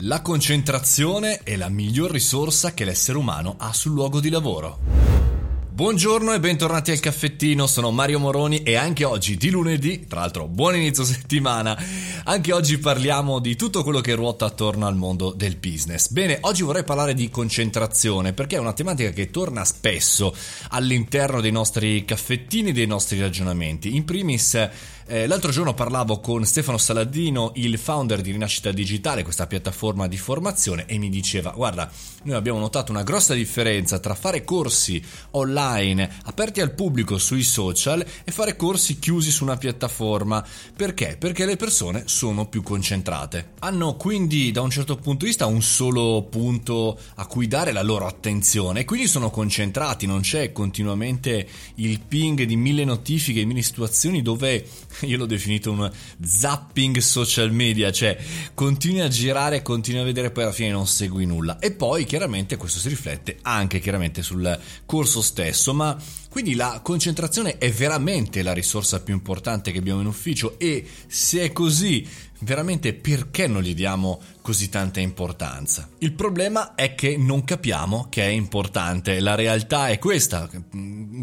La concentrazione è la miglior risorsa che l'essere umano ha sul luogo di lavoro. Buongiorno e bentornati al caffettino, sono Mario Moroni e anche oggi di lunedì, tra l'altro buon inizio settimana, anche oggi parliamo di tutto quello che ruota attorno al mondo del business. Bene, oggi vorrei parlare di concentrazione perché è una tematica che torna spesso all'interno dei nostri caffettini, dei nostri ragionamenti. In primis eh, l'altro giorno parlavo con Stefano Saladino, il founder di Rinascita Digitale, questa piattaforma di formazione, e mi diceva: Guarda, noi abbiamo notato una grossa differenza tra fare corsi online aperti al pubblico sui social e fare corsi chiusi su una piattaforma. Perché? Perché le persone sono più concentrate. Hanno quindi, da un certo punto di vista, un solo punto a cui dare la loro attenzione e quindi sono concentrati, non c'è continuamente il ping di mille notifiche, mille situazioni dove io l'ho definito un zapping social media, cioè continui a girare, continui a vedere, poi alla fine non segui nulla. E poi chiaramente questo si riflette anche chiaramente sul corso stesso, ma quindi la concentrazione è veramente la risorsa più importante che abbiamo in ufficio? E se è così, veramente perché non gli diamo così tanta importanza? Il problema è che non capiamo che è importante, la realtà è questa,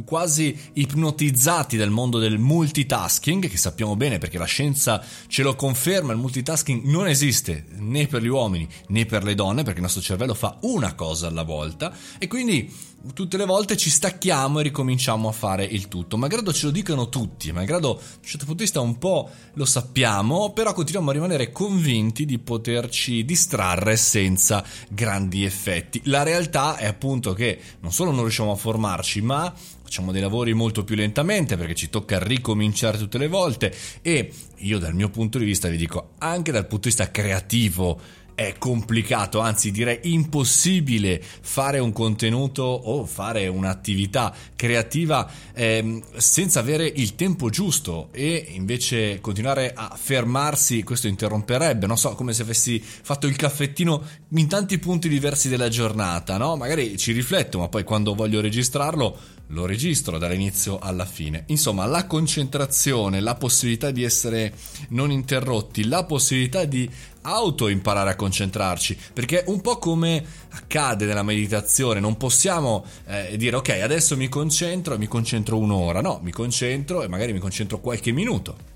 quasi ipnotizzati dal mondo del multitasking, che sappiamo bene perché la scienza ce lo conferma, il multitasking non esiste né per gli uomini né per le donne perché il nostro cervello fa una cosa alla volta e quindi tutte le volte ci stacchiamo e ricominciamo a fare il tutto. Malgrado ce lo dicano tutti, malgrado da un certo punto di vista un po' lo sappiamo, però continuiamo a rimanere convinti di poterci distrarre senza grandi effetti. La realtà è appunto che non solo non riusciamo a formarci, ma facciamo dei lavori molto più lentamente perché ci tocca ricominciare tutte le volte e io dal mio punto di vista vi dico anche dal punto di vista creativo è complicato, anzi direi impossibile fare un contenuto o fare un'attività creativa ehm, senza avere il tempo giusto e invece continuare a fermarsi, questo interromperebbe, non so, come se avessi fatto il caffettino in tanti punti diversi della giornata, no? Magari ci rifletto, ma poi quando voglio registrarlo lo registro dall'inizio alla fine. Insomma, la concentrazione, la possibilità di essere non interrotti, la possibilità di auto imparare a concentrarci, perché un po' come accade nella meditazione, non possiamo eh, dire ok, adesso mi concentro e mi concentro un'ora, no, mi concentro e magari mi concentro qualche minuto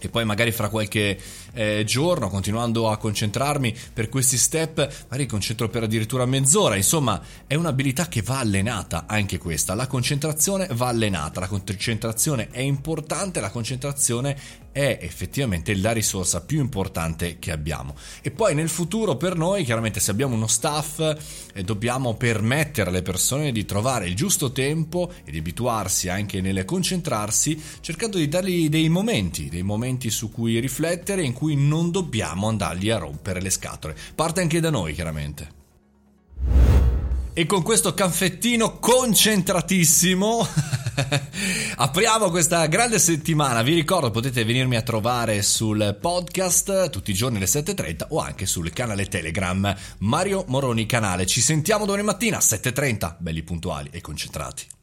e poi magari fra qualche eh, giorno, continuando a concentrarmi per questi step, magari concentro per addirittura mezz'ora. Insomma, è un'abilità che va allenata, anche questa. La concentrazione va allenata, la concentrazione è importante, la concentrazione è effettivamente la risorsa più importante che abbiamo. E poi nel futuro per noi, chiaramente se abbiamo uno staff, eh, dobbiamo permettere alle persone di trovare il giusto tempo e di abituarsi anche nel concentrarsi, cercando di dargli dei momenti, dei momenti su cui riflettere, in cui non dobbiamo andargli a rompere le scatole. Parte anche da noi, chiaramente. E con questo caffettino concentratissimo apriamo questa grande settimana. Vi ricordo potete venirmi a trovare sul podcast tutti i giorni alle 7.30 o anche sul canale Telegram Mario Moroni Canale. Ci sentiamo domani mattina alle 7.30, belli puntuali e concentrati.